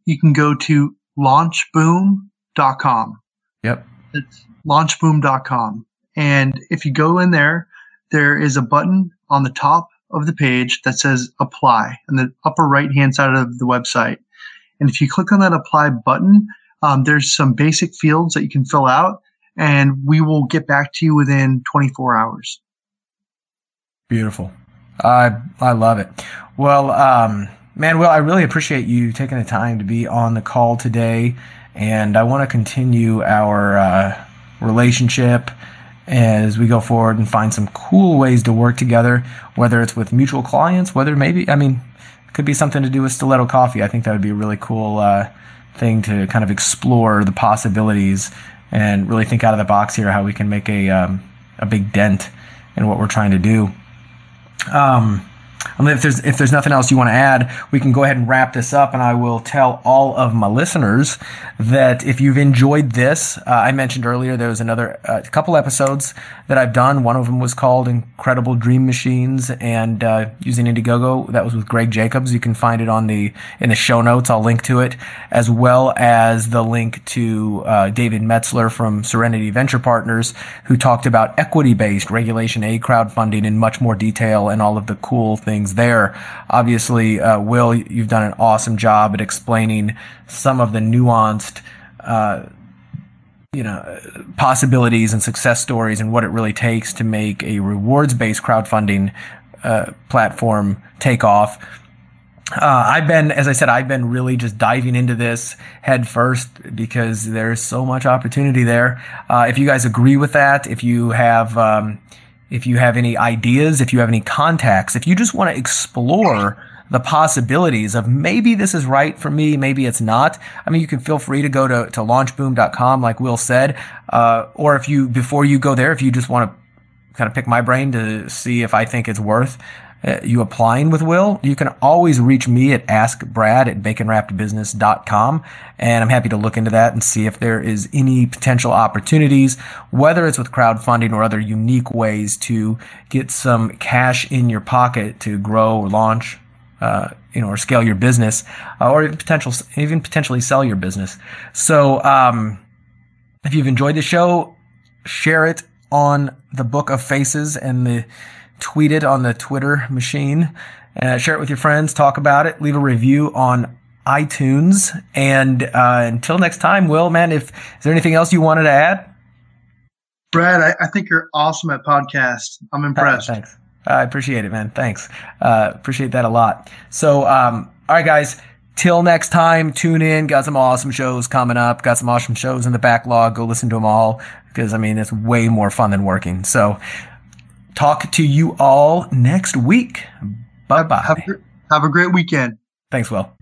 S2: You can go to launchboom.com.
S1: Yep
S2: it's launchboom.com. And if you go in there, there is a button on the top of the page that says apply in the upper right hand side of the website. And if you click on that apply button, um, there's some basic fields that you can fill out and we will get back to you within 24 hours.
S1: Beautiful. I, I love it. Well, um, man, Will, I really appreciate you taking the time to be on the call today and I want to continue our uh, relationship as we go forward and find some cool ways to work together, whether it's with mutual clients, whether maybe, I mean, it could be something to do with Stiletto Coffee. I think that would be a really cool uh, thing to kind of explore the possibilities and really think out of the box here how we can make a, um, a big dent in what we're trying to do. Um, if there's if there's nothing else you want to add, we can go ahead and wrap this up, and I will tell all of my listeners that if you've enjoyed this, uh, I mentioned earlier there was another uh, couple episodes that I've done. One of them was called "Incredible Dream Machines" and uh, using Indiegogo. That was with Greg Jacobs. You can find it on the in the show notes. I'll link to it as well as the link to uh, David Metzler from Serenity Venture Partners, who talked about equity-based Regulation A crowdfunding in much more detail and all of the cool things there. Obviously, uh, Will, you've done an awesome job at explaining some of the nuanced, uh, you know, possibilities and success stories and what it really takes to make a rewards-based crowdfunding uh, platform take off. Uh, I've been, as I said, I've been really just diving into this head first because there's so much opportunity there. Uh, if you guys agree with that, if you have, um, if you have any ideas, if you have any contacts, if you just want to explore the possibilities of maybe this is right for me, maybe it's not. I mean, you can feel free to go to, to launchboom.com, like Will said, uh, or if you, before you go there, if you just want to kind of pick my brain to see if I think it's worth uh, you applying with Will, you can always reach me at askbrad at baconwrappedbusiness.com. And I'm happy to look into that and see if there is any potential opportunities, whether it's with crowdfunding or other unique ways to get some cash in your pocket to grow or launch, uh, you know, or scale your business, uh, or even potential, even potentially sell your business. So, um, if you've enjoyed the show, share it on the Book of Faces and the tweet it on the Twitter machine, uh, share it with your friends, talk about it, leave a review on iTunes. And uh, until next time, Will, man, if is there anything else you wanted to add?
S2: Brad, I, I, think you're awesome at podcast. I'm impressed.
S1: Uh, thanks. I appreciate it, man. Thanks. Uh, appreciate that a lot. So, um, all right, guys. Till next time, tune in. Got some awesome shows coming up. Got some awesome shows in the backlog. Go listen to them all because I mean it's way more fun than working. So, talk to you all next week. Bye bye.
S2: Have, have, a great weekend.
S1: Thanks, Will.